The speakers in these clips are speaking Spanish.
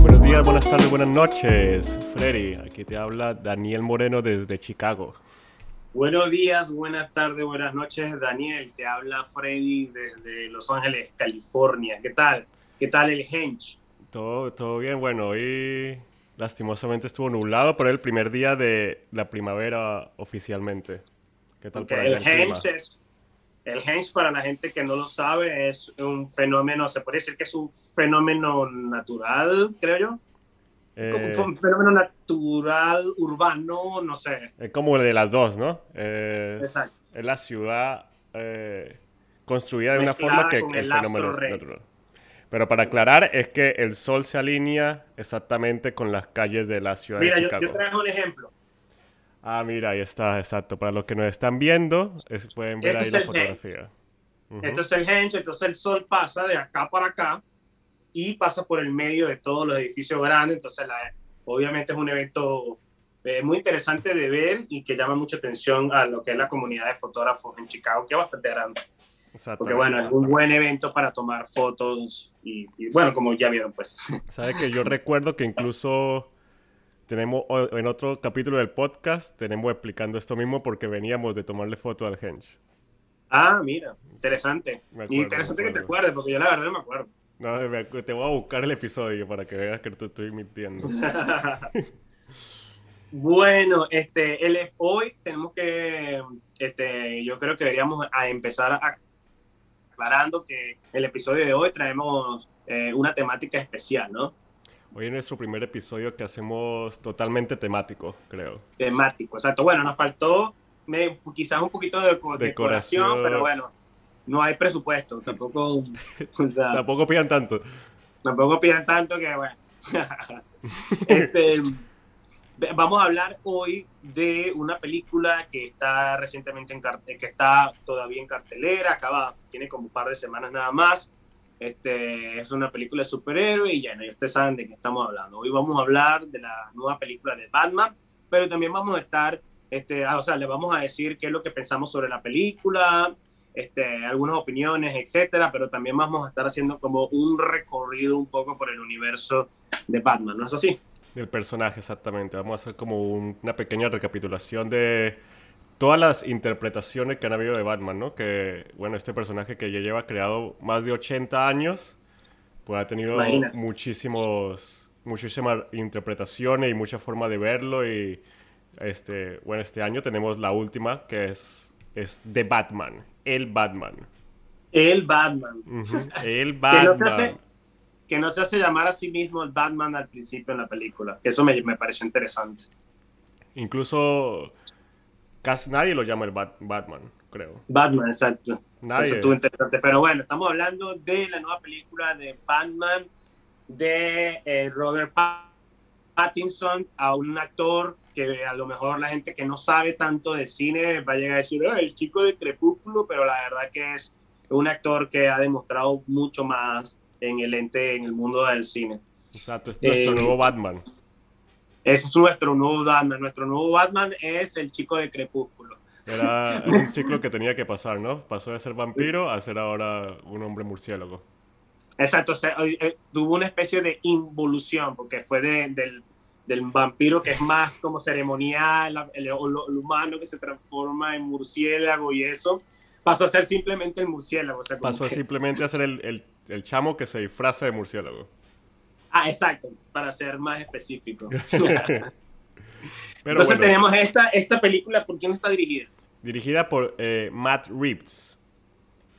Buenos días, buenas tardes, buenas noches. Freddy, aquí te habla Daniel Moreno desde Chicago. Buenos días, buenas tardes, buenas noches, Daniel. Te habla Freddy desde Los Ángeles, California. ¿Qué tal? ¿Qué tal el hench? Todo, todo bien, bueno, hoy lastimosamente estuvo nublado, pero el primer día de la primavera oficialmente. ¿Qué tal Okay, por El allá el clima? hench es, el hench para la gente que no lo sabe es un fenómeno, se puede decir que es un fenómeno natural, creo yo. Como Eh, un fenómeno natural, urbano, no sé. es como el de las dos, ¿no? Es, Exacto. es la ciudad eh, construida de una forma que el el fenómeno natural. Pero para aclarar, es que el sol se alinea exactamente con las calles de la ciudad Mira, de yo, Chicago. yo traje un ejemplo. Ah, mira, ahí está, exacto. Para los que nos están viendo, es- pueden ver Este ahí la fotografía. Ujú. Este es el hench, entonces el sol pasa de acá para acá y pasa por el medio de todos los edificios grandes. Entonces, la- obviamente es un evento eh, muy interesante de ver y que llama mucha atención a lo que es la comunidad de fotógrafos en Chicago, que es bastante grande. Porque bueno, es un buen evento para tomar fotos y, y, bueno, como ya vieron, pues. ¿Sabe que yo recuerdo que incluso tenemos en otro capítulo del podcast, tenemos explicando esto mismo porque veníamos de tomarle foto al Henge. Ah, mira, interesante. Y interesante que te acuerdes, porque yo la verdad no me acuerdo. No, me te voy a buscar el episodio para que veas que te estoy mintiendo. Bueno, este, el- hoy tenemos que, este, yo creo que deberíamos a empezar a- aclarando que el episodio de hoy traemos eh, una temática especial, ¿no? Hoy es nuestro primer episodio que hacemos totalmente temático, creo. Temático, exacto. Bueno, nos faltó me- quizás un poquito de deco- decoración, Decoración. pero bueno, no hay presupuesto, tampoco, o sea, Tampoco pidan tanto. tampoco pidan tanto que bueno. Este, vamos a hablar hoy de una película que está recientemente en que está todavía en cartelera, acaba, tiene como un par de semanas nada más. Este, es una película de superhéroe y ya, ¿no? Ustedes saben de qué estamos hablando. Hoy vamos a hablar de la nueva película de Batman, pero también vamos a estar, este, ah, o sea, le vamos a decir qué es lo que pensamos sobre la película, este, algunas opiniones, etcétera, pero también vamos a estar haciendo como un recorrido un poco por el universo de Batman, ¿no es así? Del personaje, exactamente. Vamos a hacer como un- una pequeña recapitulación de todas las interpretaciones que han habido de Batman, ¿no? Que, bueno, este personaje que ya lleva creado más de 80 años, pues ha tenido Imagínate. muchísimos, muchísimas interpretaciones y mucha forma de verlo. Y, este, bueno, este año tenemos la última, que es, es The Batman, el Batman. El Batman. El Que no, Batman. se hace, que no se hace llamar a sí mismo el Batman al principio en la película, que eso me, me pareció interesante. Incluso casi nadie lo llama el Bat- Batman, creo. Batman, exacto. Nadie. Eso estuvo interesante. Pero bueno, estamos hablando de la nueva película de Batman de eh, Robert Pa- Pattinson, a un actor que a lo mejor la gente que no sabe tanto de cine va a llegar a decir, "Ah, el chico de Crepúsculo, pero la verdad que es un actor que ha demostrado mucho más en el ente, en el mundo del cine. Exacto, es nuestro Eh, nuevo Batman. Ese es nuestro nuevo Batman. Nuestro nuevo Batman es el chico de Crepúsculo. Era un ciclo que tenía que pasar, ¿no? Pasó de ser vampiro a ser ahora un hombre murciélago. Exacto, o sea, eh, tuvo una especie de involución, porque fue de- del, del vampiro que es más como ceremonial, el, el- el humano que se transforma en murciélago y eso, pasó a ser simplemente el murciélago. o sea, Pasó que- simplemente a ser el, el- el chamo que se disfraza de murciélago. Ah, exacto, para ser más específico. Pero Entonces bueno, tenemos esta, esta película, ¿por quién está dirigida? dirigida por eh, Matt Reeves,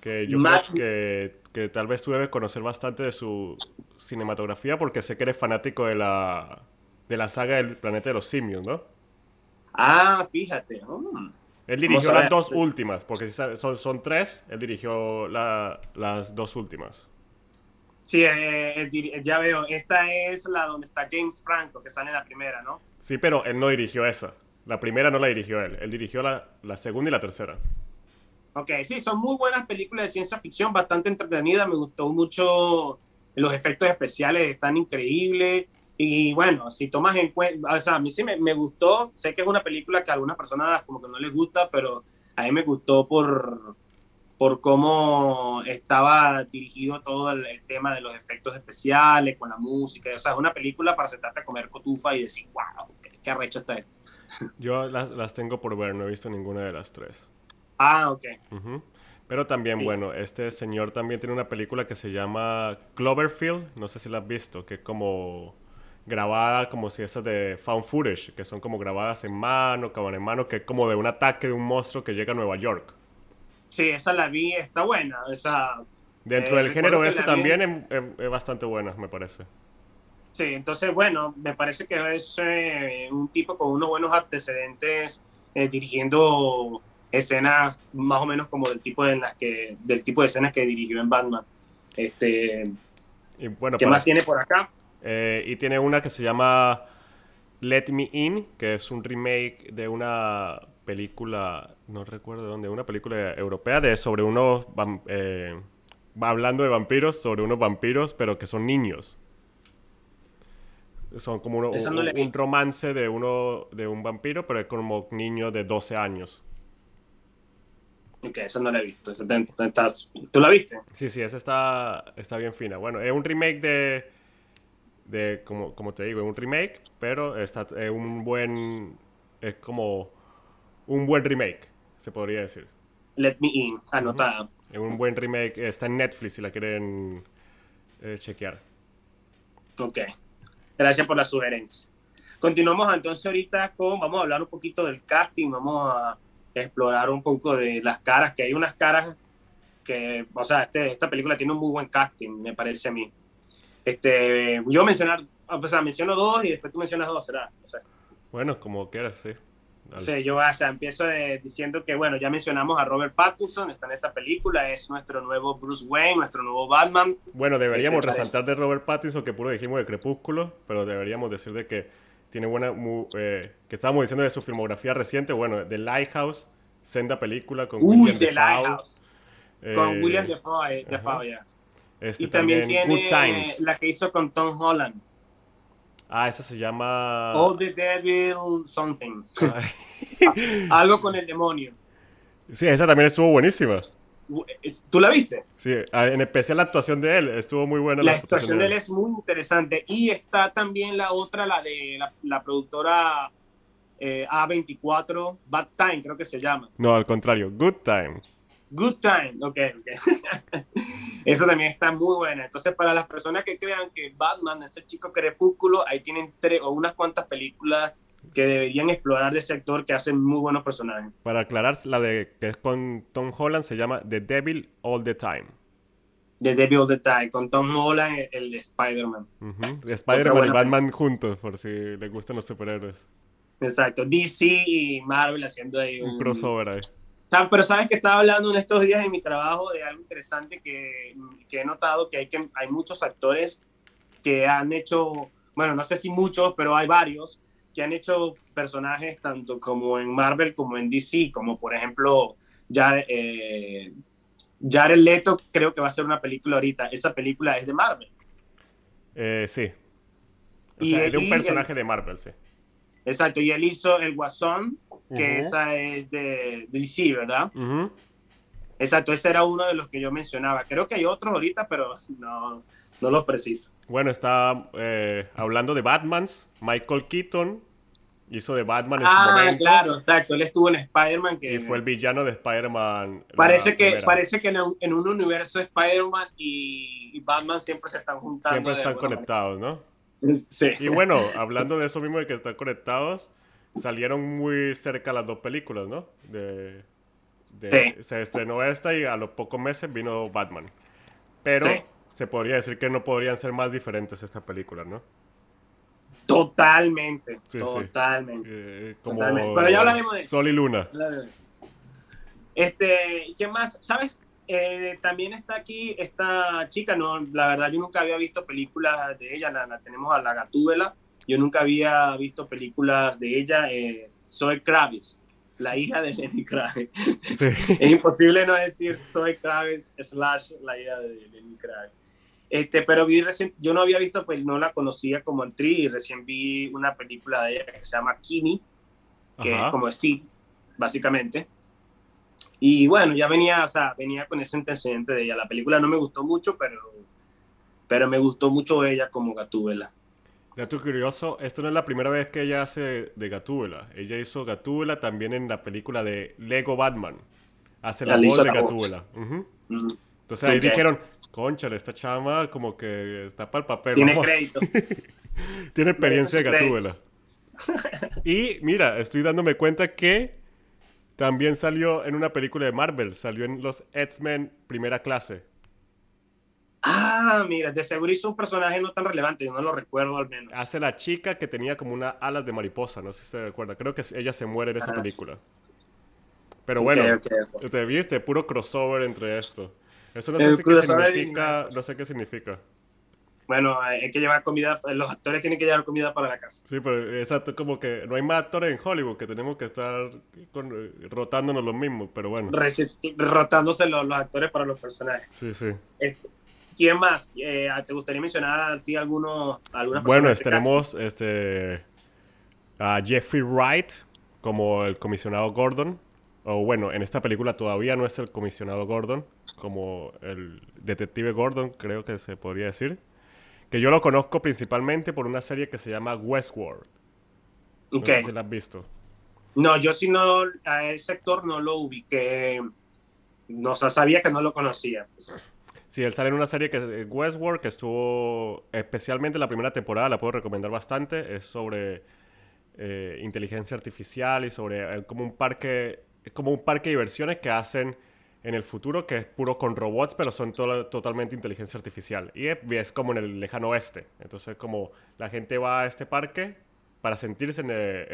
que yo Matt- creo que, que tal vez tú debes conocer bastante de su cinematografía porque sé que eres fanático de la, de la saga del planeta de los simios, ¿no? Ah, fíjate. mm. Él dirigió las dos últimas, porque son, son tres, él dirigió la- las dos últimas. Sí, eh, eh, dir- ya veo, esta es la donde está James Franco, que sale en la primera, ¿no? Sí, pero él no dirigió esa. La primera no la dirigió él, él dirigió la, la segunda y la tercera. Ok, sí, son muy buenas películas de ciencia ficción, bastante entretenidas, me gustó mucho los efectos especiales, están increíbles. Y bueno, si tomas en cuenta, o sea, a mí sí me, me gustó, sé que es una película que a algunas personas como que no les gusta, pero a mí me gustó por, por cómo estaba dirigido todo el, tema de los efectos especiales, con la música. O sea, es una película para sentarte a comer cotufa y decir, wow, qué, arrecho está esto. Yo las, las, tengo por ver, no he visto ninguna de las tres. Ah, ok. Pero también, bueno, este señor también tiene una película que se llama Cloverfield, no sé si la has visto, que es como grabada como si esas de found footage, que son como grabadas en mano, cabrón en mano, que es como de un ataque de un monstruo que llega a Nueva York. Sí, esa la vi, está buena. Esa, Dentro del eh, género ese también es, bastante buena, me parece. Sí, entonces, bueno, me parece que es eh, un tipo con unos buenos antecedentes eh, dirigiendo escenas más o menos como del tipo de las que del tipo de escenas que dirigió en Batman. Este, y bueno, ¿Qué más tiene por acá? y tiene una que se llama Let Me In, que es un remake de una película, no recuerdo dónde, una película europea de sobre unos, eh, hablando de vampiros, sobre unos vampiros, pero que son niños. Son como un, romance de uno de un vampiro, pero es como niño de 12 años. Ok, eso no la he visto. ¿Tú la viste? Sí, sí, esa está, está bien fina. Bueno, es un remake de, de como, como te digo, es un remake, pero está, es un buen, es como un buen remake, se podría decir. Let Me In, anotada. Es un buen remake, está en Netflix si la quieren eh, chequear. Ok, gracias por la sugerencia. Continuamos entonces ahorita con, vamos a hablar un poquito del casting, vamos a explorar un poco de las caras, que hay unas caras que, o sea, este, esta película tiene un muy buen casting, me parece a mí. Este, yo mencionar, o sea, menciono dos y después tú mencionas dos, ¿será? Bueno, como quieras, sí. Sí, yo o sea, empiezo eh, diciendo que, bueno, ya mencionamos a Robert Pattinson, está en esta película, es nuestro nuevo Bruce Wayne, nuestro nuevo Batman. Bueno, deberíamos este, resaltar de Robert Pattinson, que puro dijimos de Crepúsculo, pero deberíamos decir de que tiene buena, eh, que estábamos diciendo de su filmografía reciente, bueno, The Lighthouse, senda película con Uy, William The Lighthouse. con William Defoe, Defoe ya. Este y también, tiene Good Times. la que hizo con Tom Holland. Ah, esa se llama. All the Devil Something. Algo con el demonio. Sí, esa también estuvo buenísima. ¿Tú la viste? Sí, en especial la actuación de él, estuvo muy buena. La, actuación, de él. es muy interesante. Y está también la otra, la de la, productora eh, A24, Bad Time, creo que se llama. No, al contrario, Good Time. Good Time, ok, ok. Eso también está muy buena. Entonces, para las personas que crean que Batman es el chico crepúsculo, ahí tienen tres o unas cuantas películas que deberían explorar de ese actor que hace muy buenos personajes. Para aclarar, la de que es con Tom Holland se llama The Devil All the Time. The Devil All the Time, con Tom Holland, el, Spider-Man. Spider-Man y Batman juntos, por si les gustan los superhéroes. Exacto, DC y Marvel haciendo ahí un, un crossover ahí. Pero sabes que estaba hablando en estos días en mi trabajo de algo interesante que, que he notado que hay, que hay muchos actores que han hecho, bueno, no sé si muchos, pero hay varios que han hecho personajes tanto como en Marvel como en DC, como por ejemplo Jared, eh, Jared Leto creo que va a ser una película ahorita. Esa película es de Marvel. Eh, sí. O sea, es de un personaje de Marvel, sí. Exacto, y él hizo El Guasón, que esa es de, DC, ¿verdad? Exacto, ese era uno de los que yo mencionaba. Creo que hay otros ahorita, pero no, no los preciso. Bueno, está eh, hablando de Batmans. Michael Keaton hizo de Batman en su ah, momento. claro, exacto. Él estuvo en Spider-Man. y fue el villano de Spider-Man. Parece que, parece que en un, universo Spider-Man y, Batman siempre se están juntando. Siempre están conectados, ¿no? Sí. Y bueno, hablando de eso mismo de que están conectados, salieron muy cerca las dos películas, ¿no? De, Se estrenó esta y a los pocos meses vino Batman. Pero se podría decir que no podrían ser más diferentes estas películas, ¿no? Totalmente, totalmente. Eh, como Pero ya hablaremos de Sol y Luna. Este, ¿qué más? ¿Sabes? Eh, también está aquí esta chica, no, la verdad yo nunca había visto películas de ella, la, tenemos a la Gatúbela, yo nunca había visto películas de ella, eh, Zoe Kravitz, la hija de Lenny Kravitz. es imposible no decir Zoe Kravitz slash la hija de Lenny Kravitz. Este, pero vi recién, yo no había visto, pues no la conocía como actriz y recién vi una película de ella que se llama Kimi, que es como sí, básicamente. Y bueno, ya venía, o sea, venía con ese antecedente de ella. La película no me gustó mucho, pero, pero me gustó mucho ella como Gatúbela. Dato curioso, esto no es la primera vez que ella hace de Gatúbela. Ella hizo Gatúbela también en la película de Lego Batman. Hace la, voz de Gatúbela. Entonces ahí dijeron, conchale, esta chama como que está para el papel. Tiene crédito. Tiene experiencia de Gatúbela. y mira, estoy dándome cuenta que también salió en una película de Marvel, salió en los X-Men Primera Clase. Ah, mira, de seguro hizo un personaje no tan relevante, yo no lo recuerdo al menos. Hace la chica que tenía como una alas de mariposa, no sé si se recuerda. Creo que ella se muere en esa película. Pero bueno, te viste, puro crossover entre esto. Eso no sé qué significa, no sé qué significa. Bueno, hay que llevar comida, los actores tienen que llevar comida para la casa. Sí, pero exacto, como que no hay más actores en Hollywood que tenemos que estar rotándonos los mismos, pero bueno. rotándose los, actores para los personajes. Sí, sí. Este, ¿Quién más? Eh, ¿Te gustaría mencionar a ti alguno, alguna Bueno, tenemos este, a Jeffrey Wright como el comisionado Gordon. O bueno, en esta película todavía no es el comisionado Gordon, como el detective Gordon, creo que se podría decir. Que yo lo conozco principalmente por una serie que se llama Westworld. No sé si la has visto. No, yo sí no, a ese actor no lo ubiqué. No sabía que no lo conocía. Sí, él sale en una serie que es Westworld, que estuvo especialmente la primera temporada, la puedo recomendar bastante. Es sobre eh, inteligencia artificial y sobre eh, como un parque, es como un parque de diversiones que hacen en el futuro, que es puro con robots, pero son totalmente inteligencia artificial. Y es, como en el lejano oeste. Entonces, como la gente va a este parque para sentirse en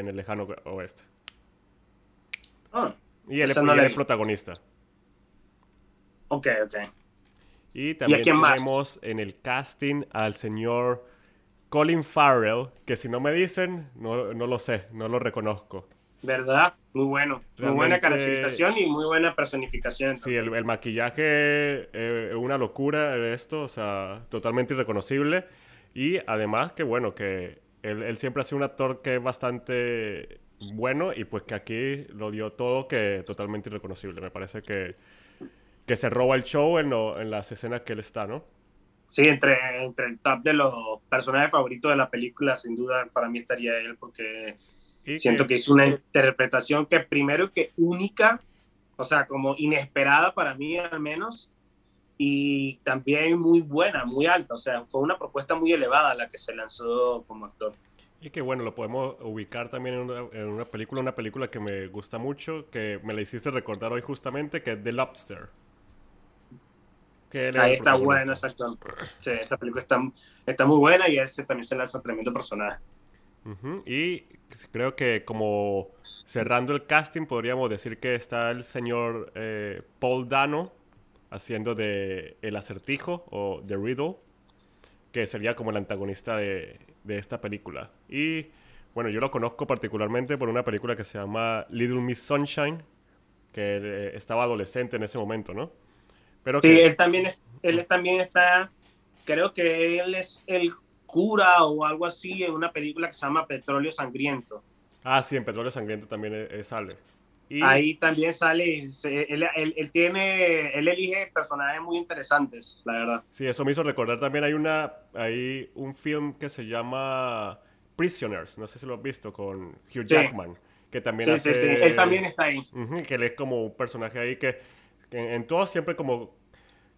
el, lejano oeste. Ah, y él es el protagonista. Ok, ok. Y también tenemos en el casting al señor Colin Farrell, que si no me dicen, no, lo sé, no lo reconozco. ¿Verdad? Muy bueno. muy buena caracterización y muy buena personificación. Sí, el, maquillaje eh, es una locura esto, o sea, totalmente irreconocible. Y además que bueno, que él, él, siempre ha sido un actor que es bastante bueno y pues que aquí lo dio todo que totalmente irreconocible. Me parece que que se roba el show en, en las escenas que él está, ¿no? Sí, entre, entre el top de los personajes favoritos de la película, sin duda para mí estaría él, porque siento que... es una interpretación que primero que única, o sea, como inesperada para mí al menos, y también muy buena, muy alta, o sea, fue una propuesta muy elevada la que se lanzó como actor. Y que bueno, lo podemos ubicar también en una, en una película, una película que me gusta mucho, que me la hiciste recordar hoy justamente, que es The Lobster. Ahí está bueno, exacto. Sí, esta película está, está muy buena y ese también se lanza tremendo personaje. Y creo que como cerrando el casting podríamos decir que está el señor eh, Paul Dano haciendo de El Acertijo o The Riddle, que sería como el antagonista de, de esta película. Y bueno, yo lo conozco particularmente por una película que se llama Little Miss Sunshine, que eh, estaba adolescente en ese momento, ¿no? sí, él también, él también está, creo que él es el cura o algo así en una película que se llama Petróleo Sangriento. Ah, sí, en Petróleo Sangriento también sale. Y... Ahí también sale, él, él, tiene, él elige personajes muy interesantes, la verdad. Sí, eso me hizo recordar también, hay, una, hay un film que se llama Prisoners, no sé si lo has visto, con Hugh Jackman, que también sí, Sí, sí, él también está ahí. que él es como un personaje ahí que en, todo siempre como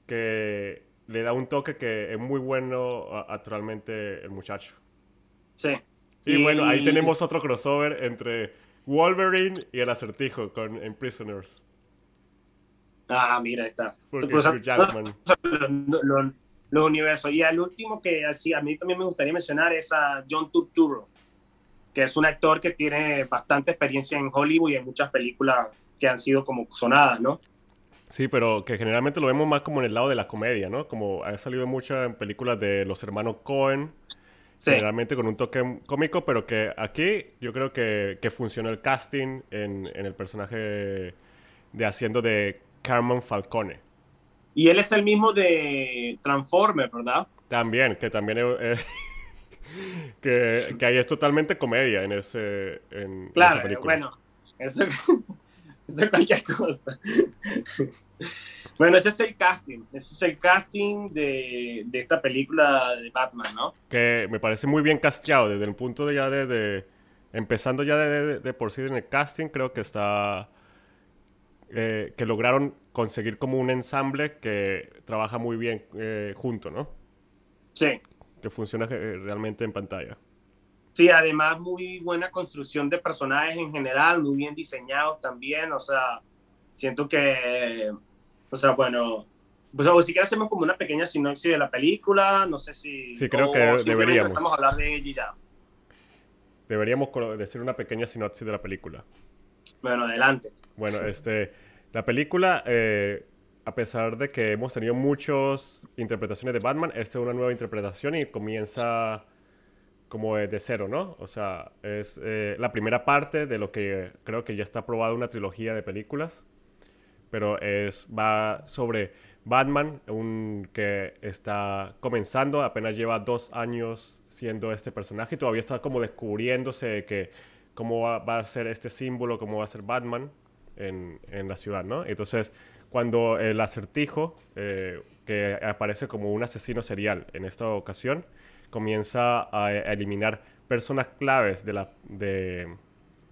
que le da un toque que es muy bueno actualmente el muchacho. Sí. Y, bueno, ahí tenemos otro crossover entre Wolverine y el acertijo con en Prisoners. Ah, mira, está. Porque pues, Jackman. Los, universos. Y el último que así a mí también me gustaría mencionar es a John Turturro, que es un actor que tiene bastante experiencia en Hollywood y en muchas películas que han sido como sonadas, ¿no? Sí, pero que generalmente lo vemos más como en el lado de la comedia, ¿no? Como ha salido muchas en películas de los hermanos Cohen, generalmente con un toque cómico, pero que aquí yo creo que, que funcionó el casting en, en, el personaje de haciendo de Carmen Falcone. Y él es el mismo de Transformer, ¿verdad? También, que también es... que, que ahí es totalmente comedia en, ese, en claro, esa película. bueno, eso Es cualquier cosa. bueno, ese es el casting. Ese es el casting de, de, esta película de Batman, ¿no? Que me parece muy bien casteado desde el punto de ya de... empezando ya de, de, por sí en el casting, creo que está... Eh, que lograron conseguir como un ensamble que trabaja muy bien eh, junto, ¿no? Sí. Que funciona eh, realmente en pantalla. Sí, además muy buena construcción de personajes en general, muy bien diseñados también, o sea, siento que, o sea, bueno, pues o si quieres hacemos como una pequeña sinopsis de la película, no sé si... Sí, creo que deberíamos. Empezamos a hablar de ella ya. Deberíamos decir una pequeña sinopsis de la película. Bueno, adelante. Bueno, este, la película, eh, a pesar de que hemos tenido muchas interpretaciones de Batman, esta es una nueva interpretación y comienza como de cero, ¿no? O sea, es eh, la primera parte de lo que creo que ya está aprobada una trilogía de películas, pero es, va sobre Batman, un que está comenzando, apenas lleva dos años siendo este personaje y todavía está como descubriéndose que cómo va, a ser este símbolo, cómo va a ser Batman en, en la ciudad, ¿no? Entonces, cuando el acertijo, eh, que aparece como un asesino serial en esta ocasión, comienza a, eliminar personas claves de la, de,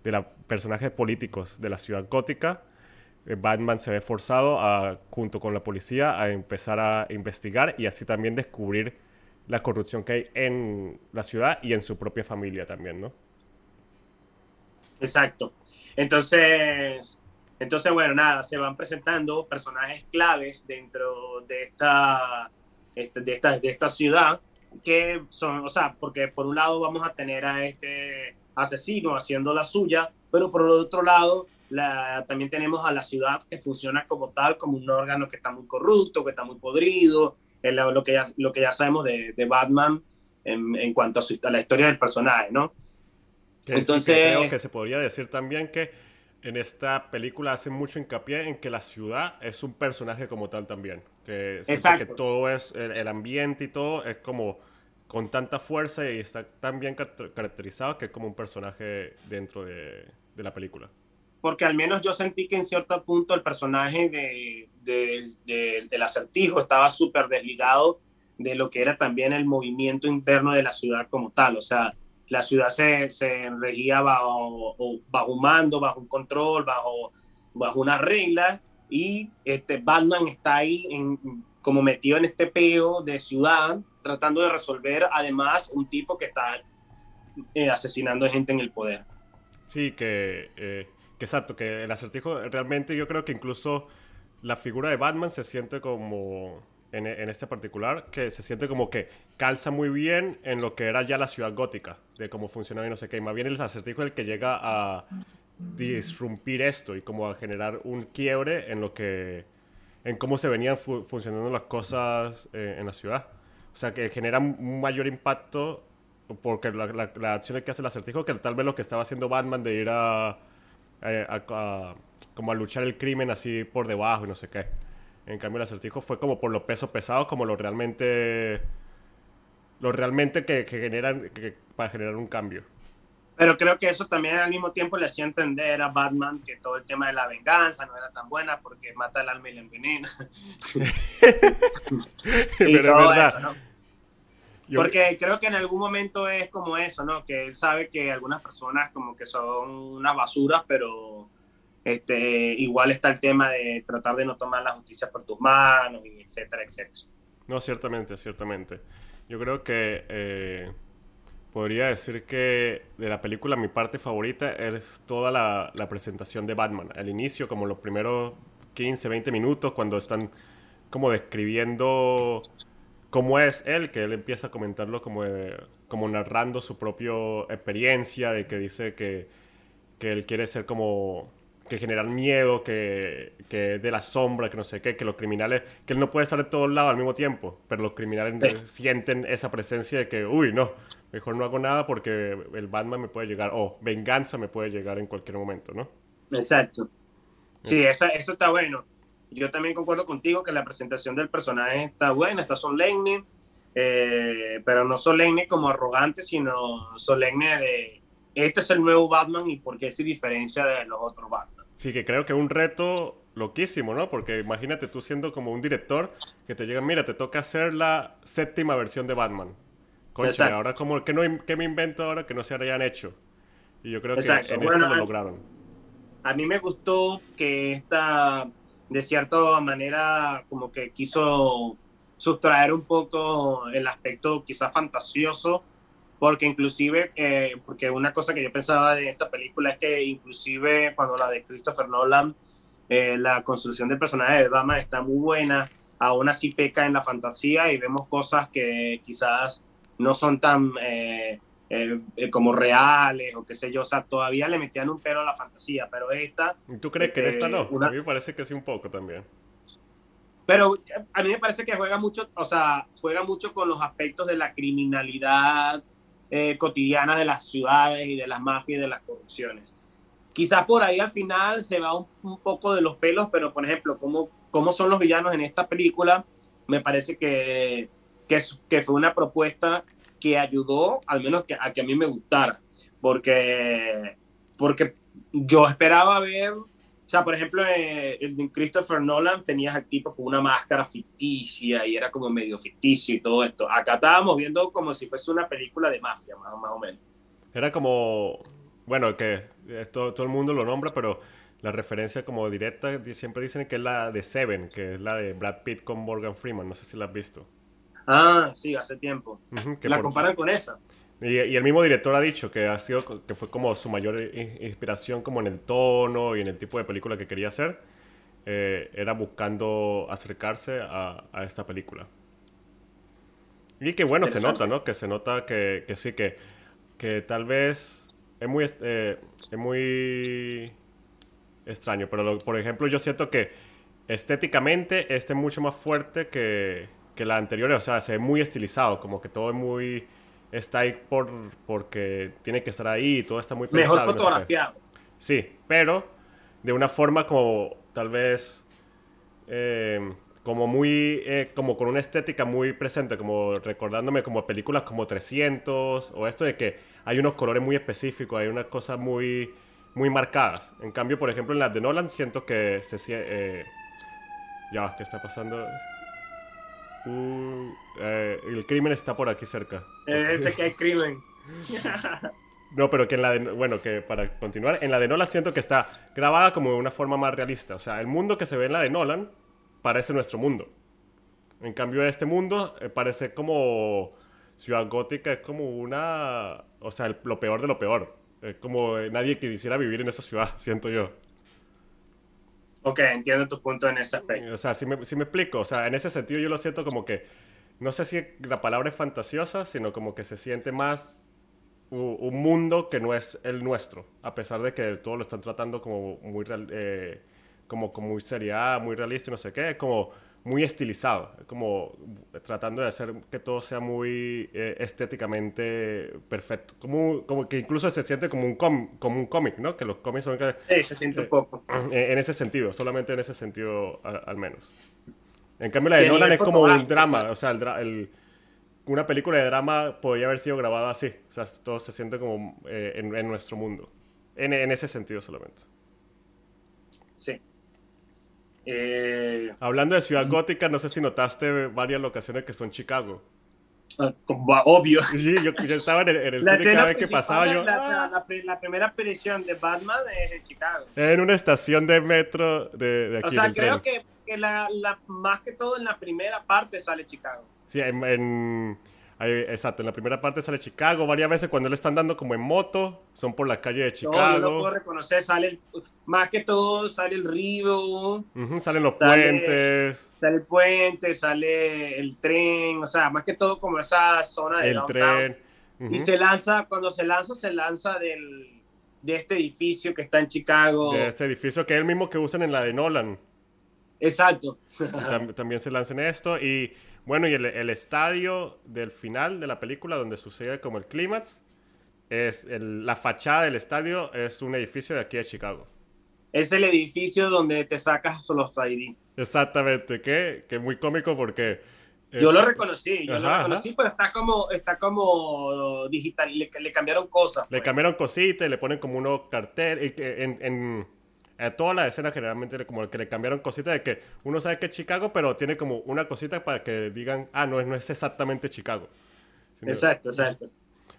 de personajes políticos de la ciudad gótica. Eh, Batman se ve forzado a, junto con la policía a empezar a investigar y así también descubrir la corrupción que hay en la ciudad y en su propia familia también, ¿no? Exacto. Entonces, entonces bueno, nada, se van presentando personajes claves dentro de esta, este, de esta, de esta ciudad que son, o sea, porque por un lado vamos a tener a este asesino haciendo la suya, pero por otro lado la, también tenemos a la ciudad que funciona como tal, como un órgano que está muy corrupto, que está muy podrido, lo, que ya, lo que ya sabemos de, de Batman en, en, cuanto a, la historia del personaje, ¿no? Entonces, creo que se podría decir también que en esta película hace mucho hincapié en que la ciudad es un personaje como tal también. Que, que todo es, el, ambiente y todo es como con tanta fuerza y está tan bien caracterizado que es como un personaje dentro de, de la película. Porque al menos yo sentí que en cierto punto el personaje de, de, del acertijo estaba súper desligado de lo que era también el movimiento interno de la ciudad como tal. O sea, la ciudad se, se regía bajo, bajo un mando, bajo un control, bajo, bajo unas reglas y este Batman está ahí en, como metido en este peo de ciudad tratando de resolver además un tipo que está eh, asesinando gente en el poder. Sí, que, eh, que exacto, que el acertijo realmente yo creo que incluso la figura de Batman se siente como en, este particular, que se siente como que calza muy bien en lo que era ya la ciudad gótica, de cómo funcionaba y no sé qué. Y más bien el acertijo es el que llega a disrumpir esto y como a generar un quiebre en lo que en cómo se venían funcionando las cosas eh, en la ciudad. O sea, que genera un mayor impacto porque la, la, acción que hace el acertijo que tal vez lo que estaba haciendo Batman de ir a, a, como a luchar el crimen así por debajo y no sé qué. En cambio, el acertijo fue como por lo peso pesado, como lo realmente. Lo realmente que, generan. para generar un cambio. Pero creo que eso también al mismo tiempo le hacía entender a Batman que todo el tema de la venganza no era tan buena porque mata el alma y la envenena. Pero verdad. Porque creo que en algún momento es como eso, ¿no? Que él sabe que algunas personas como que son unas basuras, pero este, igual está el tema de tratar de no tomar la justicia por tus manos, y etcétera, etcétera. No, ciertamente, ciertamente. Yo creo que eh, podría decir que de la película mi parte favorita es toda la, presentación de Batman. Al inicio, como los primeros 15, 20 minutos, cuando están como describiendo cómo es él, que él empieza a comentarlo como, como narrando su propia experiencia, de que dice que, que él quiere ser como que generan miedo, que, que de la sombra, que no sé qué, que los criminales, que él no puede estar de todos lados al mismo tiempo, pero los criminales sienten esa presencia de que, uy, no, mejor no hago nada porque el Batman me puede llegar, o venganza me puede llegar en cualquier momento, ¿no? Exacto. Sí, eso está bueno. Yo también concuerdo contigo que la presentación del personaje está buena, está solemne, eh, pero no solemne como arrogante, sino solemne de este es el nuevo Batman y por qué se diferencia de los otros Batman. Sí, que creo que un reto loquísimo, ¿no? Porque imagínate tú siendo como un director que te llega, mira, te toca hacer la séptima versión de Batman. Concha, ahora como, ¿qué, no, ¿qué me invento ahora que no se hayan hecho? Y yo creo que en esto lo lograron. A mí me gustó que esta, de cierta manera, como que quiso sustraer un poco el aspecto quizás fantasioso, porque inclusive, eh, porque una cosa que yo pensaba de esta película es que inclusive cuando la de Christopher Nolan, eh, la construcción del personaje de Batman está muy buena, aún así peca en la fantasía y vemos cosas que quizás no son tan eh, como reales o qué sé yo, o sea, todavía le metían un pelo a la fantasía, pero esta... ¿Tú crees que en esta no? A mí me parece que sí un poco también. Pero a mí me parece que juega mucho, o sea, juega mucho con los aspectos de la criminalidad eh, cotidiana de las ciudades y de las mafias y de las corrupciones. Quizás por ahí al final se va un, poco de los pelos, pero por ejemplo, cómo, cómo son los villanos en esta película, me parece que, que, que fue una propuesta que ayudó al menos que, a que a mí me gustara, porque, porque yo esperaba ver o sea, por ejemplo, eh, en Christopher Nolan tenías al tipo con una máscara ficticia y era como medio ficticio y todo esto. Acá estábamos viendo como si fuese una película de mafia, más, más o menos. Era como, bueno, que esto, todo el mundo lo nombra, pero la referencia como directa siempre dicen que es la de Seven, que es la de Brad Pitt con Morgan Freeman. No sé si la has visto. Ah, sí, hace tiempo. la comparan con esa. Y, el mismo director ha dicho que ha sido que fue como su mayor inspiración como en el tono y en el tipo de película que quería hacer eh, era buscando acercarse a, esta película. Y que bueno se nota no que se nota que, que sí que, que tal vez es muy eh, es muy extraño pero por ejemplo yo siento que estéticamente este es mucho más fuerte que, que la anterior o sea se ve muy estilizado como que todo es muy está ahí por, porque tiene que estar ahí y todo está muy pensado. Mejor fotografiado. sí, pero de una forma como tal vez eh, como muy eh, como con una estética muy presente, como recordándome como películas como 300 o esto de que hay unos colores muy específicos, hay unas cosas muy muy marcadas. En cambio, por ejemplo, en las de Nolan siento que se eh, ya, ¿qué está pasando? Uh, eh, el crimen está por aquí cerca. ese que hay crimen. No, pero que en la de, bueno, que para continuar, en la de Nolan siento que está grabada como de una forma más realista. O sea, el mundo que se ve en la de Nolan parece nuestro mundo. En cambio, este mundo eh, parece como Ciudad Gótica, es como una, o sea, lo peor de lo peor. Es como nadie quisiera vivir en esa ciudad, siento yo. Ok, entiendo tu punto en ese aspecto. O sea, si me, si me explico, o sea, en ese sentido yo lo siento como que, no sé si la palabra es fantasiosa, sino como que se siente más un mundo que no es el nuestro, a pesar de que todo lo están tratando como muy, eh, como, como muy seriedad, muy realista y no sé qué, como muy estilizado, como tratando de hacer que todo sea muy eh, estéticamente perfecto, como, como que incluso se siente como un, como un cómic, ¿no? Que los cómics son... Que, sí, se siente un poco. Eh, en ese sentido, solamente en ese sentido al, menos. En cambio la de Nolan es como un drama, o sea, el, una película de drama podría haber sido grabada así, o sea, todo se siente como eh, en, en, nuestro mundo, en, en ese sentido solamente. Sí. Eh, Hablando de ciudad gótica, no sé si notaste varias locaciones que son Chicago. Ah, obvio. Sí, yo, estaba en el, cine cada vez que pasaba. Yo, la, la, primera aparición de Batman es en Chicago. En una estación de metro de, de aquí. O sea, creo que, que la, más que todo en la primera parte sale Chicago. Sí, en exacto, en la primera parte sale Chicago, varias veces cuando le están dando como en moto, son por la calle de Chicago. No, lo puedo reconocer, sale, más que todo sale el río. salen los puentes. Sale el puente, sale el tren, o sea, más que todo como esa zona de El tren. Y se lanza, cuando se lanza, se lanza del, de este edificio que está en Chicago. De este edificio que es el mismo que usan en la de Nolan. Exacto. También se lanza en esto y bueno, y el, estadio del final de la película, donde sucede como el clímax, es la fachada del estadio es un edificio de aquí de Chicago. Es el edificio donde te sacas los ID. Exactamente, que, que muy cómico porque... Eh, yo lo reconocí, yo lo reconocí, pero está como, está como digital, le, cambiaron cosas. Le pues. cambiaron cositas, le ponen como unos carteles, en, en a toda la escena generalmente como que le cambiaron cositas de que uno sabe que es Chicago, pero tiene como una cosita para que digan, ah, no, no es exactamente Chicago. exacto, exacto.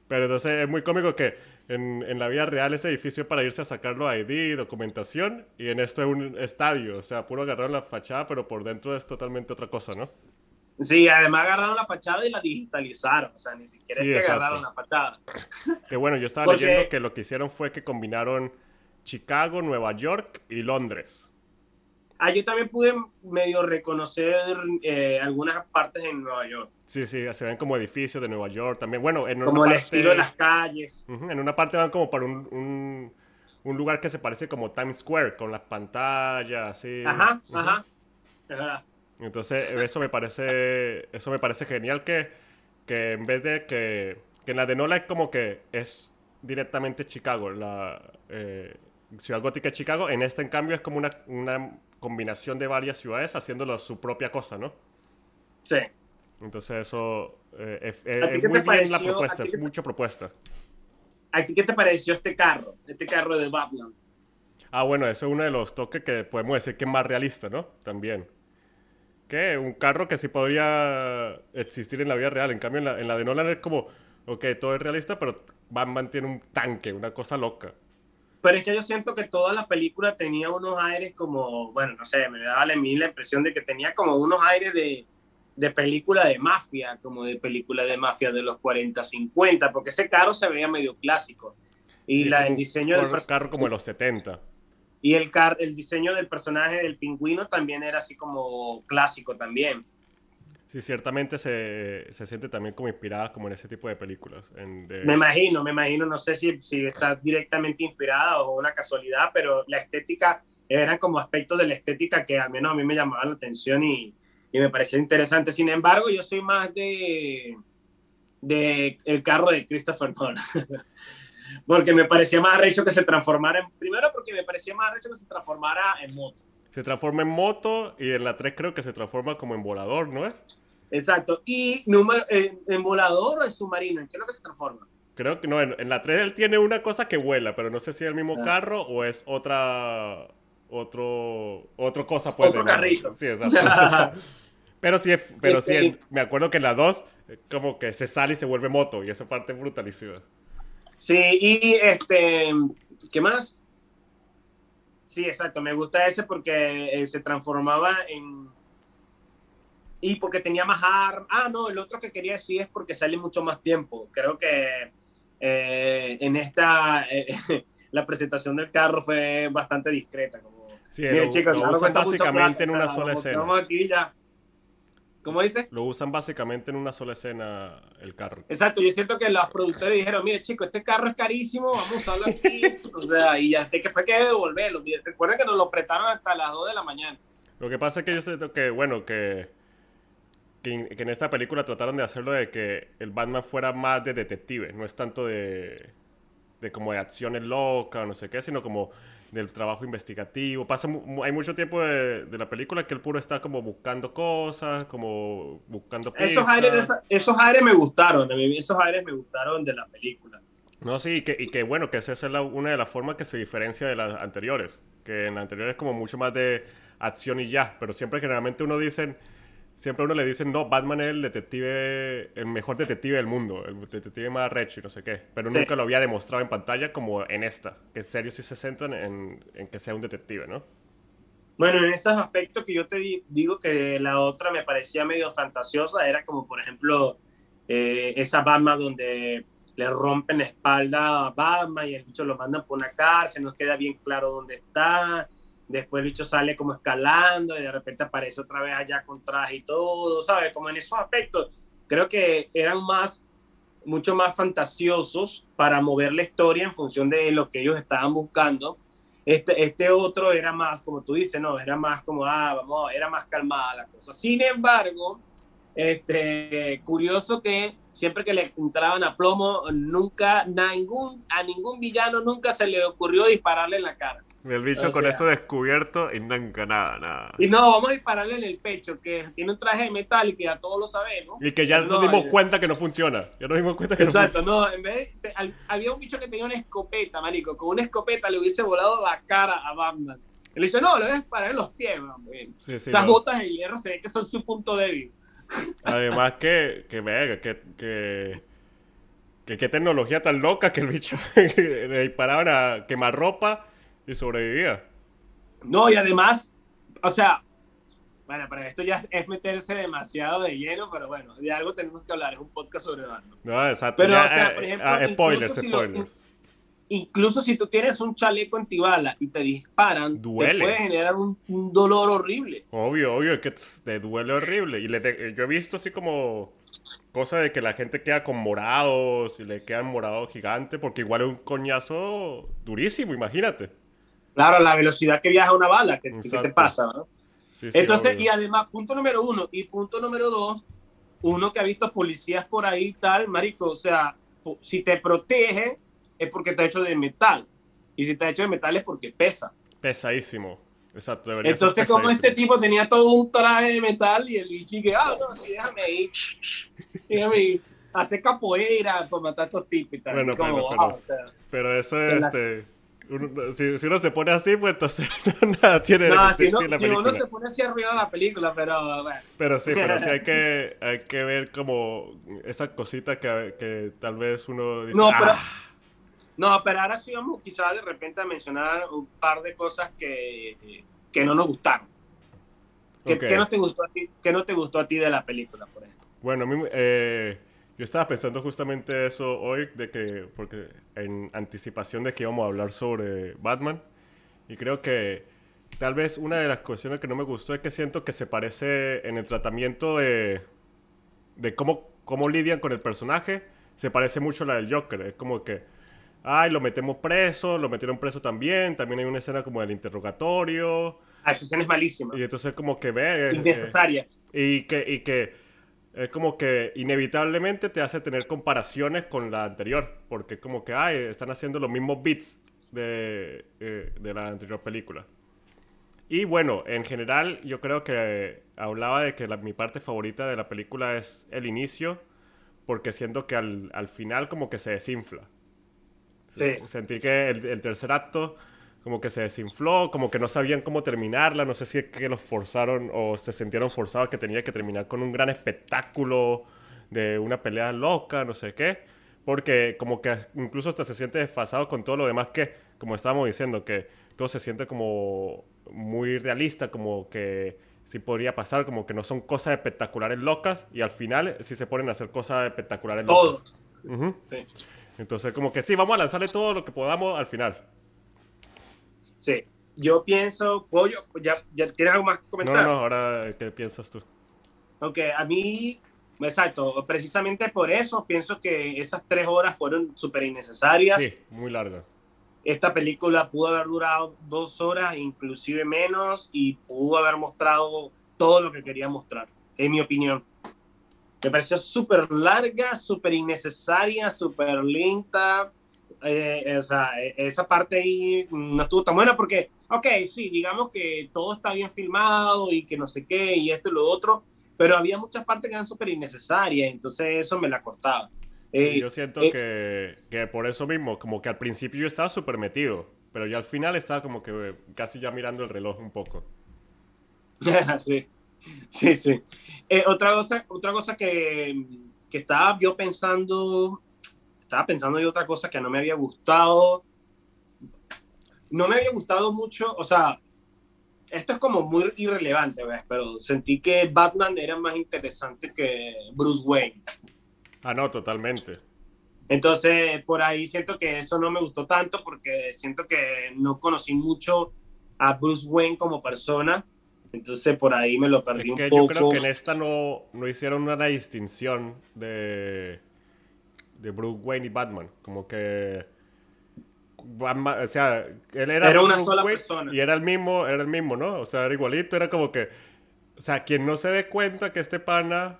Pero entonces es muy cómico que en, en, la vida real ese edificio para irse a sacarlo ID, documentación, y en esto es un estadio, o sea, puro agarraron la fachada, pero por dentro es totalmente otra cosa, ¿no? Sí, además agarraron la fachada y la digitalizaron, o sea, ni siquiera es que agarraron la fachada. Que bueno, yo estaba leyendo que lo que hicieron fue que combinaron Chicago, Nueva York y Londres. Ah, yo también pude medio reconocer eh, algunas partes en Nueva York. Sí, sí, se ven como edificios de Nueva York también. Bueno, en como el estilo de las calles. en una parte van como para un, un, lugar que se parece como Times Square, con las pantallas, así. Ajá, ajá. Entonces, eso me parece, eso me parece genial que, que en vez de que, que en la de Nola es como que es directamente Chicago, la eh, ciudad gótica de Chicago, en esta en cambio es como una, una combinación de varias ciudades haciéndolo su propia cosa, ¿no? Sí. Entonces eso eh, es, muy bien la propuesta, es mucha propuesta. ¿A ti qué te pareció este carro, este carro de Batman? Ah, bueno, eso es uno de los toques que podemos decir que es más realista, ¿no? También. ¿Qué? Un carro que sí podría existir en la vida real. En cambio, en la, en la de Nolan es como, ok, todo es realista, pero Batman tiene un tanque, una cosa loca. Pero es que yo siento que toda la película tenía unos aires como, bueno, no sé, me daba a mí la impresión de que tenía como unos aires de, de película de mafia, como de película de mafia de los 40, 50, porque ese carro se veía medio clásico. Y la, el diseño del carro como de los 70. Y el, car el diseño del personaje del pingüino también era así como clásico también. Sí, ciertamente se, se, siente también como inspirada como en ese tipo de películas. Me imagino, me imagino, no sé si, si está directamente inspirada o una casualidad, pero la estética, eran como aspectos de la estética que al menos a mí me llamaban la atención y, y me parecía interesante. Sin embargo, yo soy más de, de el carro de Christopher Nolan. porque me parecía más arrecho que se transformara en, primero porque me parecía más arrecho que se transformara en moto. Se transforma en moto y en la 3 creo que se transforma como en volador, ¿no es? Exacto. ¿Y número, en, volador o en submarino? ¿En qué es lo que se transforma? Creo que no, en, la 3 él tiene una cosa que vuela, pero no sé si es el mismo ah. carro o es otra otro otro cosa pues otro carrito. Sí, exacto. pero sí, pero sí, me acuerdo que en la 2 como que se sale y se vuelve moto y esa parte es brutalísima. Sí, y este, ¿qué más? Sí, exacto, me gusta ese porque eh, se transformaba en y porque tenía más armas. Ah, no, el otro que quería decir es porque sale mucho más tiempo. Creo que eh, en esta, eh, la presentación del carro fue bastante discreta. Como, sí, lo, chicos, lo usan básicamente en una sola escena. Aquí ya. ¿Cómo dice? Lo usan básicamente en una sola escena el carro. Exacto, yo siento que los productores dijeron, mire chicos, este carro es carísimo, vamos a usarlo aquí. o sea, y ya que fue que devolverlo. Recuerden que nos lo prestaron hasta las 2 de la mañana. Lo que pasa es que yo siento que, bueno, que que, en esta película trataron de hacerlo de que el Batman fuera más de detective, no es tanto de, de como de acciones locas o no sé qué, sino como del trabajo investigativo. Pasa, hay mucho tiempo de, de, la película que el puro está como buscando cosas, como buscando pistas. Esos aires, esos aires me gustaron, esos aires me gustaron de la película. No, sí, y que, y que bueno, que esa es una de las formas que se diferencia de las anteriores, que en las anteriores es como mucho más de acción y ya, pero siempre generalmente uno dice siempre a uno le dicen, no, Batman es el detective, el mejor detective del mundo, el detective más recho y no sé qué. Pero nunca lo había demostrado en pantalla como en esta, que en serio sí se centran en, en que sea un detective, ¿no? Bueno, en esos aspectos que yo te digo que la otra me parecía medio fantasiosa, era como, por ejemplo, eh, esa Batman donde le rompen la espalda a Batman y el bicho lo mandan por una cárcel, no queda bien claro dónde está después el bicho sale como escalando y de repente aparece otra vez allá con traje y todo, ¿sabes? Como en esos aspectos, creo que eran más, mucho más fantasiosos para mover la historia en función de lo que ellos estaban buscando. Este, este otro era más, como tú dices, no, era más como, ah, vamos, era más calmada la cosa. Sin embargo, este, curioso que siempre que le entraban a plomo, nunca, ningún, a ningún villano nunca se le ocurrió dispararle en la cara. El bicho con eso descubierto y nunca nada, nada. Y no, vamos a dispararle en el pecho, que tiene un traje de metal y que ya todos lo sabemos. Y que ya nos dimos cuenta que no funciona. Ya nos dimos cuenta que exacto, no funciona. no, en vez de, había un bicho que tenía una escopeta, marico. Con una escopeta le hubiese volado la cara a Batman. Él dice, no, lo debes parar en los pies, Esas botas de hierro se ve que son su punto débil. Además que, que, venga, que, que, que, qué tecnología tan loca que el bicho le disparaban a quemar ropa y sobrevivía. No, y además, o sea, bueno, para esto ya es meterse demasiado de lleno, pero bueno, de algo tenemos que hablar, es un podcast sobre Batman. No, exacto. Pero, o sea, por eh, ejemplo, ah, spoilers, spoilers. incluso si tú tienes un chaleco antibala y te disparan, duele. te puede generar un, dolor horrible. Obvio, obvio, es que te duele horrible. Y le yo he visto así como cosa de que la gente queda con morados y le quedan morados gigantes, porque igual es un coñazo durísimo, imagínate. Claro, la velocidad que viaja una bala, ¿qué, te pasa? ¿no? Entonces, y además, punto número uno, y punto número dos, uno que ha visto policías por ahí tal, marico, o sea, si te protege es porque está hecho de metal. Y si está hecho de metal es porque pesa. Pesadísimo. Exacto, Entonces, como este tipo tenía todo un traje de metal y el bicho que, ah, no, sí, déjame ir. déjame ir. Hacer capoeira por matar a estos tipos y tal. Bueno, pero, pero, pero, eso es, este si, uno se pone así, pues entonces nada tiene no, si, uno se pone así arriba la película, pero bueno. Pero sí, pero sí hay que, hay que ver como esa cosita que, que tal vez uno dice, no, pero, ah". no, pero ahora sí vamos quizás de repente a mencionar un par de cosas que, que no nos gustaron. ¿Qué, ¿Qué, no te gustó a ti, ¿Qué no te gustó a ti de la película, por ejemplo? Bueno, a mí, eh, yo estaba pensando justamente eso hoy, de que, porque en anticipación de que íbamos a hablar sobre Batman, y creo que tal vez una de las cuestiones que no me gustó es que siento que se parece en el tratamiento de, de cómo, cómo lidian con el personaje, se parece mucho a la del Joker, es como que, ay, lo metemos preso, lo metieron preso también, también hay una escena como del interrogatorio. Ah, esa escena es malísima. Y entonces como que ve... Eh, Innecesaria. y que... Y que es como que inevitablemente te hace tener comparaciones con la anterior, porque como que ay, están haciendo los mismos beats de, eh, de la anterior película. Y bueno, en general yo creo que hablaba de que mi parte favorita de la película es el inicio, porque siento que al, al final como que se desinfla. Sí. Sentí que el, el tercer acto como que se desinfló, como que no sabían cómo terminarla, no sé si es que los forzaron o se sintieron forzados que tenía que terminar con un gran espectáculo de una pelea loca, no sé qué, porque como que incluso hasta se siente desfasado con todo lo demás que, como estábamos diciendo, que todo se siente como muy realista, como que sí podría pasar, como que no son cosas espectaculares locas y al final sí se ponen a hacer cosas espectaculares locas. sí. Entonces como que sí, vamos a lanzarle todo lo que podamos al final. Sí, yo pienso, pollo, ya, ya tienes algo más que comentar. No, no, ahora, ¿qué piensas tú? Ok, a mí, exacto, precisamente por eso pienso que esas tres horas fueron súper innecesarias. Sí, muy largas. Esta película pudo haber durado dos horas, inclusive menos, y pudo haber mostrado todo lo que quería mostrar, en mi opinión. Me pareció súper larga, súper innecesaria, súper lenta eh, esa, esa parte ahí no estuvo tan buena porque, ok, sí, digamos que todo está bien filmado y que no sé qué y esto y lo otro, pero había muchas partes que eran súper innecesarias, entonces eso me la cortaba. Eh, yo siento eh, que, que, por eso mismo, como que al principio yo estaba súper metido, pero ya al final estaba como que casi ya mirando el reloj un poco. sí, sí, sí. otra cosa, otra cosa que, que estaba yo pensando estaba pensando en otra cosa que no me había gustado. No me había gustado mucho, o sea, esto es como muy irrelevante, ¿ves? Pero sentí que Batman era más interesante que Bruce Wayne. Ah, no, totalmente. Entonces, por ahí siento que eso no me gustó tanto porque siento que no conocí mucho a Bruce Wayne como persona. Entonces, por ahí me lo perdí un poco. Yo creo que en esta no, no hicieron una distinción de de Bruce Wayne y Batman. Como que. o sea, él era, era una sola persona. Y era el mismo, era el mismo, ¿no? O sea, era igualito, era como que. O sea, quien no se dé cuenta que este pana.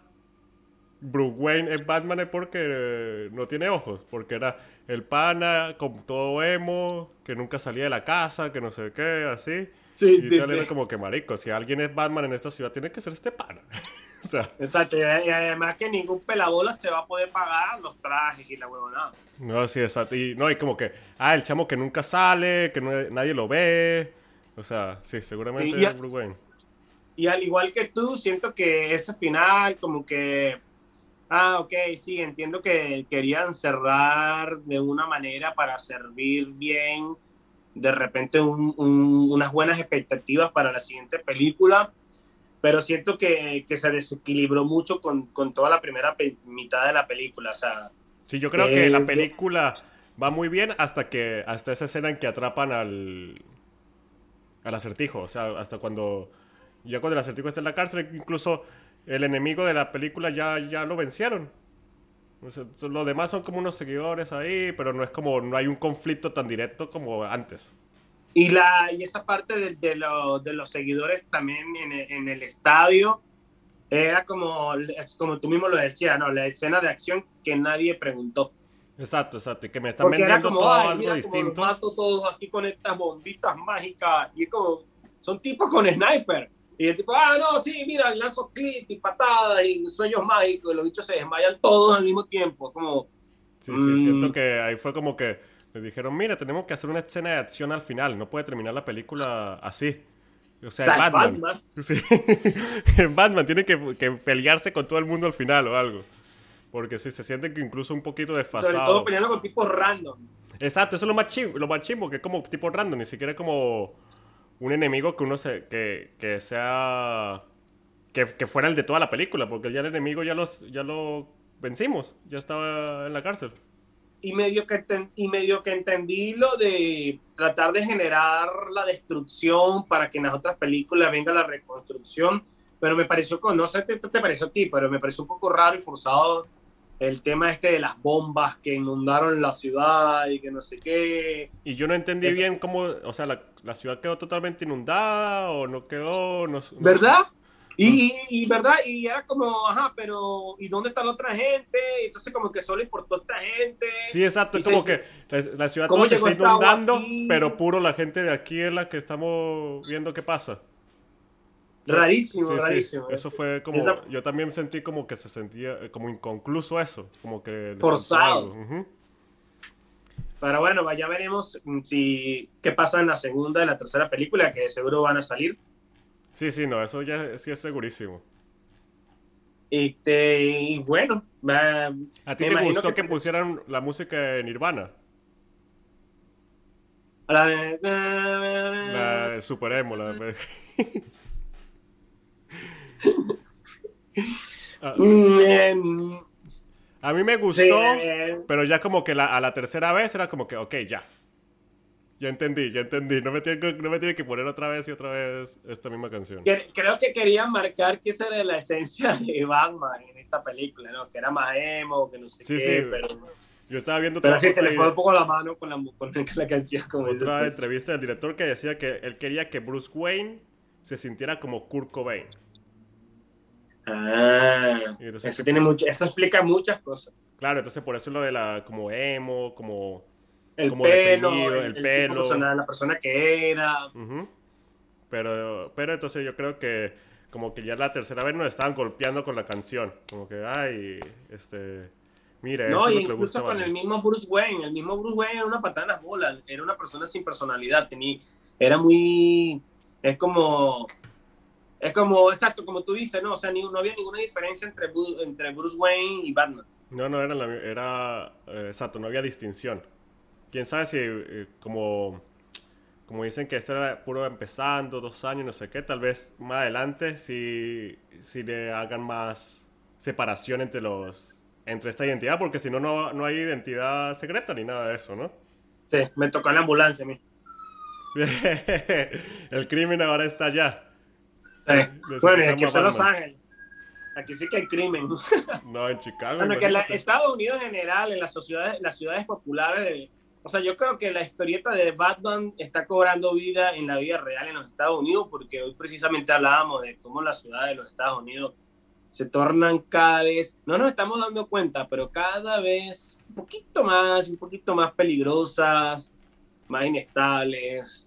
Bruce Wayne es Batman es porque no tiene ojos, porque era el pana con todo emo, que nunca salía de la casa, que no sé qué, así. Sí, y sí, sí. era como que marico, si alguien es Batman en esta ciudad tiene que ser este pana. Exacto, y además que ningún pelabola se va a poder pagar los trajes y la huevonada. No, sí, exacto. Y no, hay como que, ah, el chamo que nunca sale, que nadie lo ve, O sea, sí, seguramente Bruce Wayne. Y al igual que tú, siento que ese final, como que. Ah, ok, sí, entiendo que querían cerrar de una manera para servir bien, de repente, unas buenas expectativas para la siguiente película, pero siento que, que se desequilibró mucho con, con, toda la primera mitad de la película. O sea, sí, yo creo que la eh, película va muy bien hasta que hasta esa escena en que atrapan al, al acertijo, o sea, hasta cuando ya cuando el acertijo está en la cárcel, incluso el enemigo de la película ya, ya lo vencieron. O los demás son como unos seguidores ahí, pero no es como, no hay un conflicto tan directo como antes. Y, la, y esa parte de, de, de los seguidores también en el, en el, estadio era como, como tú mismo lo decías, ¿no? La escena de acción que nadie preguntó. Exacto, exacto. Y que me están vendiendo todo algo distinto. Como mato todos aquí con estas bombitas mágicas. Y es como, son tipos con sniper. Y el tipo, ah, no, sí, mira, lanzo clip y patadas y sueños mágicos, y los bichos se desmayan todos al mismo tiempo. Como. Sí, sí, siento mm. que ahí fue como que le dijeron, mira, tenemos que hacer una escena de acción al final, no puede terminar la película así. O sea, Batman. Batman. Sí. Batman tiene que, que, pelearse con todo el mundo al final o algo. Porque sí, se siente que incluso un poquito desfasado. Sobre todo peleando con tipos random. Exacto, eso es lo más chimbo, lo más chimbo que es como tipo random, ni siquiera como un enemigo que uno se, que, que sea que, que, fuera el de toda la película, porque ya el enemigo ya los ya lo vencimos, ya estaba en la cárcel. Y medio que y medio que entendí lo de tratar de generar la destrucción para que en las otras películas venga la reconstrucción, pero me pareció no sé qué te, te pareció a ti, pero me pareció un poco raro y forzado el tema este de las bombas que inundaron la ciudad y que no sé qué. Y yo no entendí bien cómo, o sea, la, la, ciudad quedó totalmente inundada o no quedó, no, ¿Verdad? Y, y, verdad, y era como, ajá, pero ¿y dónde está la otra gente? Y entonces como que solo importó esta gente. Sí, exacto, es como que la, ciudad todo se está inundando, pero puro la gente de aquí es la que estamos viendo qué pasa. Rarísimo, rarísimo. Eso fue como, yo también sentí como que se sentía como inconcluso eso, como que... Forzado. Pero bueno, ya veremos mm, si qué pasa en la segunda y la tercera película, que seguro van a salir. Sí, sí, no, eso ya sí es segurísimo. Este, y bueno, ¿a ti te gustó que, pusieran la música de Nirvana? La de... La de Super Emo, la de... Mm, a mí me gustó, pero ya como que a la tercera vez era como que, ok, ya. Ya entendí, ya entendí. No me, tiene, no me tiene que poner otra vez y otra vez esta misma canción. Creo que querían marcar que esa era la esencia de Batman en esta película, ¿no? Que era más emo, que no sé qué, pero... Yo estaba viendo Pero sí, se le fue un poco la mano con la, con la canción. Como otra entrevista del director que decía que él quería que Bruce Wayne se sintiera como Kurt Cobain. Ah, eso, tiene mucho, eso explica muchas cosas. Claro, entonces por eso lo de la como emo, como el pelo, el, pelo, la persona que era. Pero, pero entonces yo creo que como que ya la tercera vez nos estaban golpeando con la canción, como que ay, este, mira, no, y incluso con el mismo Bruce Wayne, el mismo Bruce Wayne era una patada en las bolas, era una persona sin personalidad, tenía, era muy, es como es como, exacto, como tú dices, ¿no? O sea, no había ninguna diferencia entre, entre Bruce Wayne y Batman. No, no, era, era eh, exacto, no había distinción. Quién sabe si, eh, como, como dicen que esto era puro empezando, dos años, no sé qué, tal vez más adelante si, si le hagan más separación entre los entre esta identidad, porque si no, no hay identidad secreta ni nada de eso, ¿no? Sí, me tocó la ambulancia a mí. El crimen ahora está allá. Bueno, aquí está Los Ángeles. Aquí sí que hay crimen. No, en Chicago. Bueno, que en Estados Unidos en general, en las sociedades, las ciudades populares, o sea, yo creo que la historieta de Batman está cobrando vida en la vida real en los Estados Unidos, porque hoy precisamente hablábamos de cómo las ciudades de los Estados Unidos se tornan cada vez, no nos estamos dando cuenta, pero cada vez un poquito más, un poquito más peligrosas, más inestables.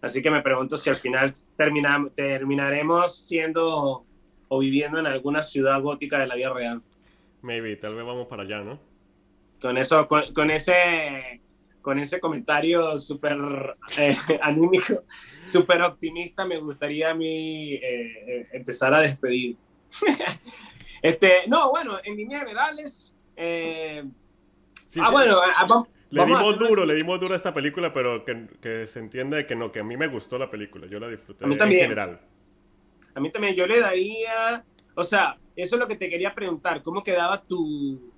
Así que me pregunto si al final terminaremos siendo o viviendo en alguna ciudad gótica de la vida real. Maybe, tal vez vamos para allá, ¿no? Con eso, con, ese con ese comentario súper eh, anímico, súper optimista, me gustaría a mí eh, eh, empezar a despedir. este, no, bueno, en líneas generales... ah, bueno, le dimos duro, le dimos duro a esta película, pero que, que, se entiende que no, que a mí me gustó la película, yo la disfruté en general. A mí también, yo le daría, o sea, eso es lo que te quería preguntar, ¿cómo quedaba tu,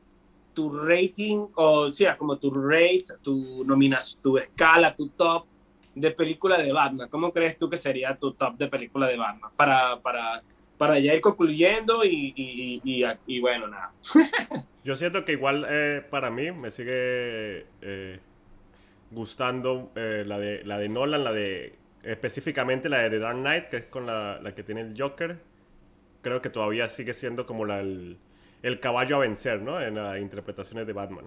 tu rating, o sea, como tu rate, tu nominación, tu escala, tu top de película de Batman. ¿Cómo crees tú que sería tu top de película de Batman? Para, para, para ya ir concluyendo y, y, bueno, nada. Yo siento que igual eh, para mí me sigue eh, gustando eh, la, de, la de Nolan, la de específicamente la de The Dark Knight, que es con la, la que tiene el Joker. Creo que todavía sigue siendo como la... El, el caballo a vencer, ¿no? En las interpretaciones de Batman.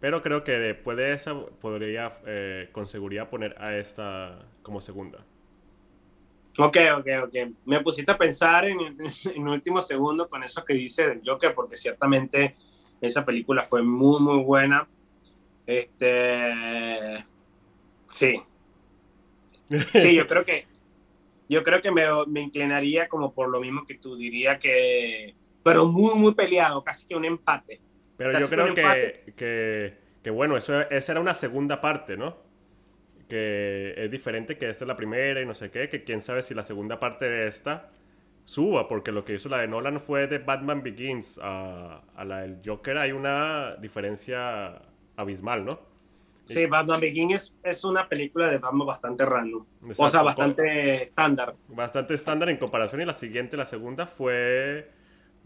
Pero creo que después de esa podría eh, con seguridad poner a esta como segunda. Ok, ok, ok. Me pusiste a pensar en, en último segundo con eso que dice del Joker, porque ciertamente esa película fue muy, muy buena. Este. Sí. Sí, yo creo que. Yo creo que me, me inclinaría como por lo mismo que tú. Diría que pero muy, muy peleado, casi que un empate. Pero yo creo que, que, que, bueno, eso, esa era una segunda parte, ¿no? Que es diferente que esta es la primera y no sé qué, que quién sabe si la segunda parte de esta suba, porque lo que hizo la de Nolan fue de Batman Begins a, a la del Joker, hay una diferencia abismal, ¿no? Sí, Batman Begins es, una película de Batman bastante random. o sea, bastante estándar. Bastante estándar en comparación y la siguiente, la segunda, fue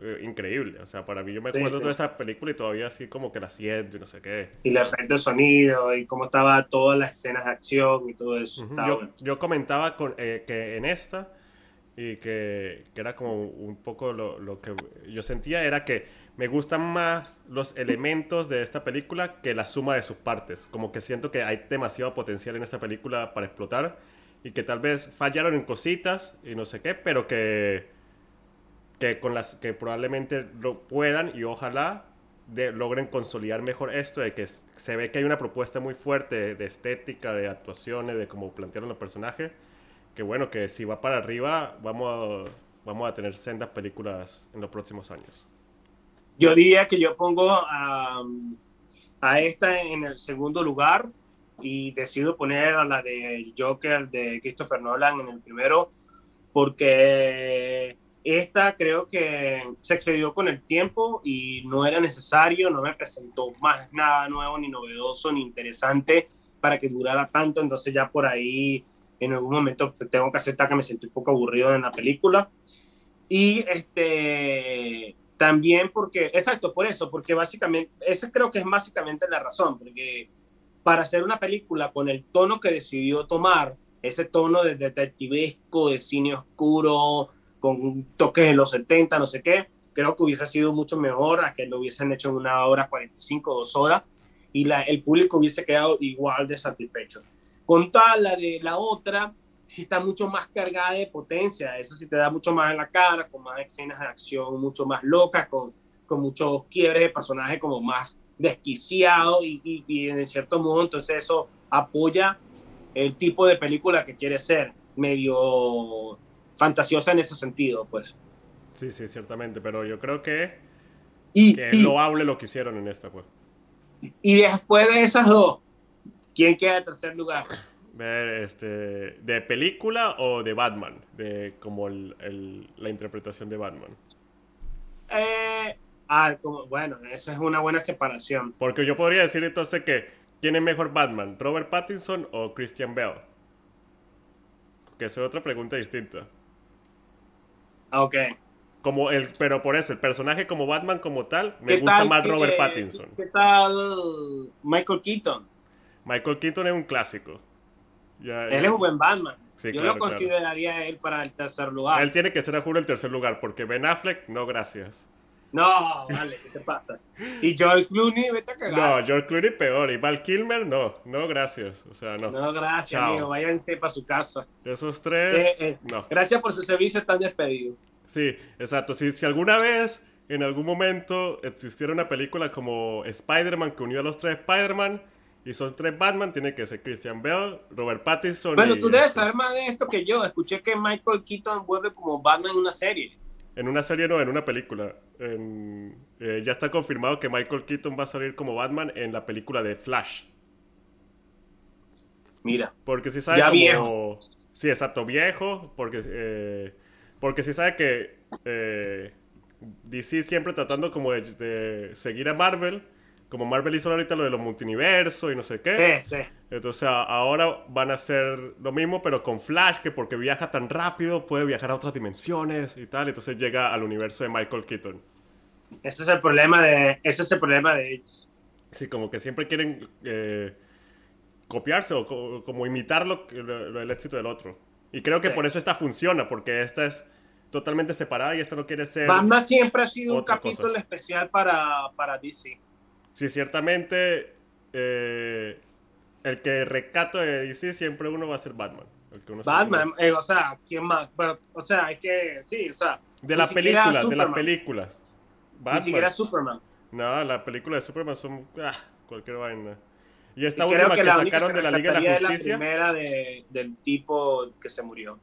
eh, increíble. O sea, para mí yo me acuerdo de esa película y todavía así como que la siento y no sé qué. Y la efecto de sonido y cómo estaba todas las escenas de acción y todo eso. yo, yo, comentaba con, eh, que en esta y que, que, era como un poco lo, lo, que yo sentía era que me gustan más los elementos de esta película que la suma de sus partes. Como que siento que hay demasiado potencial en esta película para explotar y que tal vez fallaron en cositas y no sé qué, pero que que, con las, que probablemente lo puedan y ojalá de, logren consolidar mejor esto, de que se ve que hay una propuesta muy fuerte de, estética, de actuaciones, de cómo plantearon los personajes, que bueno, que si va para arriba vamos a, vamos a tener sendas películas en los próximos años. Yo diría que yo pongo a, a esta en el segundo lugar y decido poner a la de Joker de Christopher Nolan en el primero porque esta creo que se excedió con el tiempo y no era necesario, no me presentó más nada nuevo, ni novedoso, ni interesante para que durara tanto. Entonces ya por ahí en algún momento tengo que aceptar que me sentí un poco aburrido en la película. Y este, también porque, exacto, por eso, porque básicamente, esa creo que es básicamente la razón, porque para hacer una película con el tono que decidió tomar, ese tono de detectivesco, de cine oscuro, con toques en los 70, no sé qué, creo que hubiese sido mucho mejor a que lo hubiesen hecho en una hora 45, dos horas, y la, el público hubiese quedado igual de satisfecho. Con tal, la de la otra, sí está mucho más cargada de potencia, eso sí te da mucho más en la cara, con más escenas de acción mucho más locas, con, con muchos quiebres de personaje como más desquiciados y, y, y en cierto modo entonces eso apoya el tipo de película que quiere ser, medio fantasiosa en ese sentido, pues. Sí, sí, ciertamente, pero yo creo que, y, que es loable lo que hicieron en esta, pues. Y después de esas dos, ¿quién queda en tercer lugar? Ver, este, ¿de película o de Batman? De como el, la interpretación de Batman. Eh, ah, como, bueno, eso es una buena separación. Porque yo podría decir entonces que, ¿quién es mejor Batman? ¿Robert Pattinson o Christian Bale? Que es otra pregunta distinta. Ah, ok. Como el, pero por eso, el personaje como Batman como tal, me gusta más Robert Pattinson. ¿Qué tal Michael Keaton? Michael Keaton es un clásico. él es un buen Batman. Yo lo consideraría él para el tercer lugar. Él tiene que ser, a juro, el tercer lugar, porque Ben Affleck, no, gracias. No, vale, ¿qué te pasa? Y George Clooney, vete a cagar. No, George Clooney peor. Y Val Kilmer, no. No, gracias. O sea, no. No, gracias, amigo. Váyanse para su casa. Esos tres, eh, eh, no. Gracias por su servicio, están despedidos. Sí, exacto. Si, si alguna vez, en algún momento, existiera una película como Spider-Man que unió a los tres Spider-Man Y son tres Batman, tiene que ser Christian Bale, Robert Pattinson. Bueno, y- tú debes saber más de esto que yo. Escuché que Michael Keaton vuelve como Batman en una serie. En una serie no, en una película. En- eh, ya está confirmado que Michael Keaton va a salir como Batman en la película de Flash. Mira. Porque si sabe Ya como... viejo. Sí, exacto, viejo. Porque, eh, porque si sabe que eh, DC siempre tratando como de, de seguir a Marvel. Como Marvel hizo ahorita lo de los multiversos y no sé qué. Sí, sí. Entonces ahora van a hacer lo mismo, pero con Flash, que porque viaja tan rápido puede viajar a otras dimensiones y tal. Entonces llega al universo de Michael Keaton. Ese es el problema de. Ese es el problema de ellos. Sí, como que siempre quieren eh, copiarse o co- como imitar lo, lo- el éxito del otro. Y creo que Sí. por eso esta funciona, porque esta es totalmente separada y esta no quiere ser... Batman siempre ha sido un capítulo cosa. especial para, para DC. Sí, ciertamente eh, el que recato de DC siempre uno va a ser Batman. el que uno Batman, eh, o sea, ¿quién más? Pero, o sea, hay que. Sí, o sea. De las películas, de las películas. Ni siquiera. Superman. No, las películas de Superman son ah, cualquier vaina. Y esta Y última que, sacaron que de la Liga de la es la Justicia, primera de, del tipo que se murió.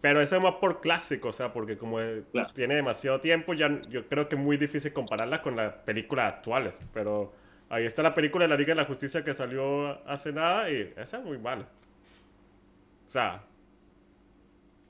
Pero esa es más por clásico, o sea, porque como Claro. tiene demasiado tiempo, ya yo creo que es muy difícil compararla con las películas actuales. Pero ahí está la película de la Liga de la Justicia que salió hace nada y esa es muy mala. O sea,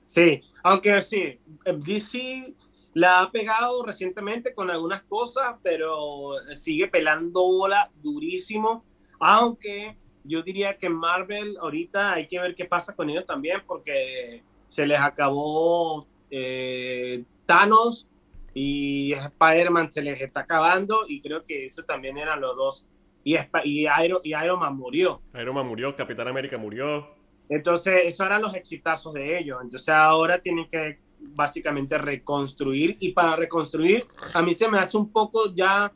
Sí, aunque sí, DC la ha pegado recientemente con algunas cosas, pero sigue pelando bola durísimo. Aunque yo diría que Marvel ahorita hay que ver qué pasa con ellos también, porque se les acabó eh, Thanos y Spider-Man se les está acabando, y creo que eso también eran los dos. Y, y, Iron, y Iron Man murió. Iron Man murió, Capitán América murió. Entonces, esos eran los exitazos de ellos. Entonces, ahora tienen que básicamente reconstruir. Y para reconstruir, a mí se me hace un poco ya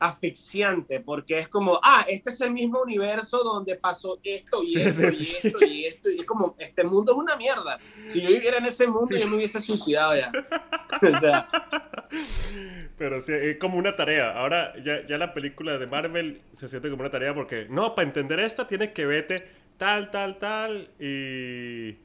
asfixiante, porque es como, ah, este es el mismo universo donde pasó esto y esto Sí, y sí. esto y esto. Y es como, este mundo es una mierda. Si yo viviera en ese mundo, yo me hubiese suicidado ya. o sea, Pero sí, es como una tarea. Ahora ya, ya la película de Marvel se siente como una tarea porque, no, para entender esta tienes que verte tal, tal, tal y,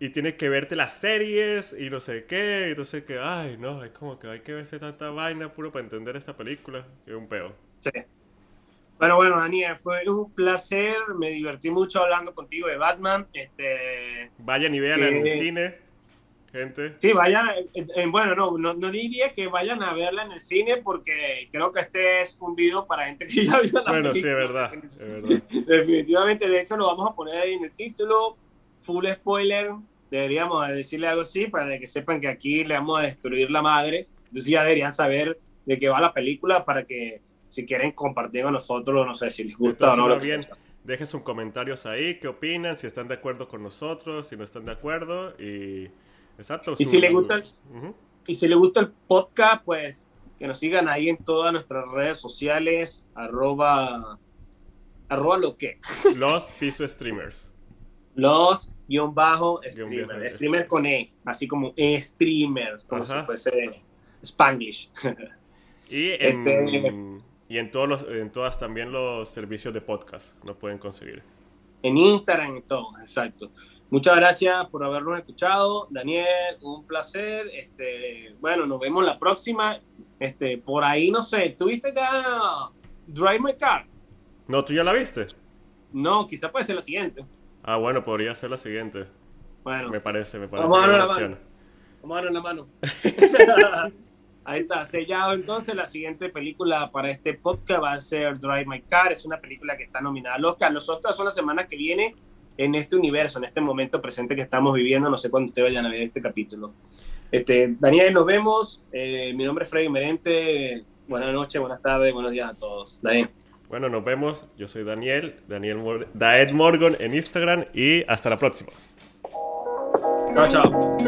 y tienes que verte las series y no sé qué. Y entonces que, ay, no, es como que hay que verse tanta vaina puro para entender esta película. Es un peo. sí. Pero bueno, Daniel, fue un placer. Me divertí mucho hablando contigo de Batman. Este, Vayan y vean en el cine, gente. Sí, vayan, eh, eh, bueno, no, no, no diría que vayan a verla en el cine porque creo que este es un video para gente que ya vio la Bueno, sí, es película. verdad, es verdad. Definitivamente, de hecho lo vamos a poner ahí en el título, full spoiler, deberíamos decirle algo así para que sepan que aquí le vamos a destruir la madre, entonces ya deberían saber de qué va la película para que si quieren compartir con nosotros, no sé si les gusta o no. Entonces, lo bien, dejen sus comentarios ahí, qué opinan, si están de acuerdo con nosotros, si no están de acuerdo y... Exacto. Y su- si les gusta el- Ujú. Y si les gusta el podcast, pues que nos sigan ahí en todas nuestras redes sociales, arroba, arroba lo que, Los piso streamers. Los guion bajo streamer, streamer con E, así como e streamers, como Ajá. si fuese Spanglish. Y en, Este- y en todos los, en todas también los servicios de podcast nos pueden conseguir. en Instagram y todo, exacto. Muchas gracias por habernos escuchado, Daniel, un placer. Este, bueno, nos vemos la próxima. Este, por ahí, no sé, ¿tuviste ya Drive My Car? No, ¿tú ya la viste? No, quizá puede ser la siguiente. Ah, bueno, podría ser la siguiente. Bueno, Me parece, me parece Vamos a darle la opción. mano en la mano. Ahí está, sellado entonces. La siguiente película para este podcast va a ser Drive My Car. Es una película que está nominada al Oscar. Los Oscars son la semana que viene en este universo, en este momento presente que estamos viviendo. No sé cuándo ustedes vayan a ver este capítulo. Este, Daniel, nos vemos. Eh, mi nombre es Freddy Merente. Buenas noches, buenas tardes, buenos días a todos. Daniel. Bueno, nos vemos. Yo soy Daniel, Daniel Daed Morgan en Instagram y hasta la próxima. Chao, chao.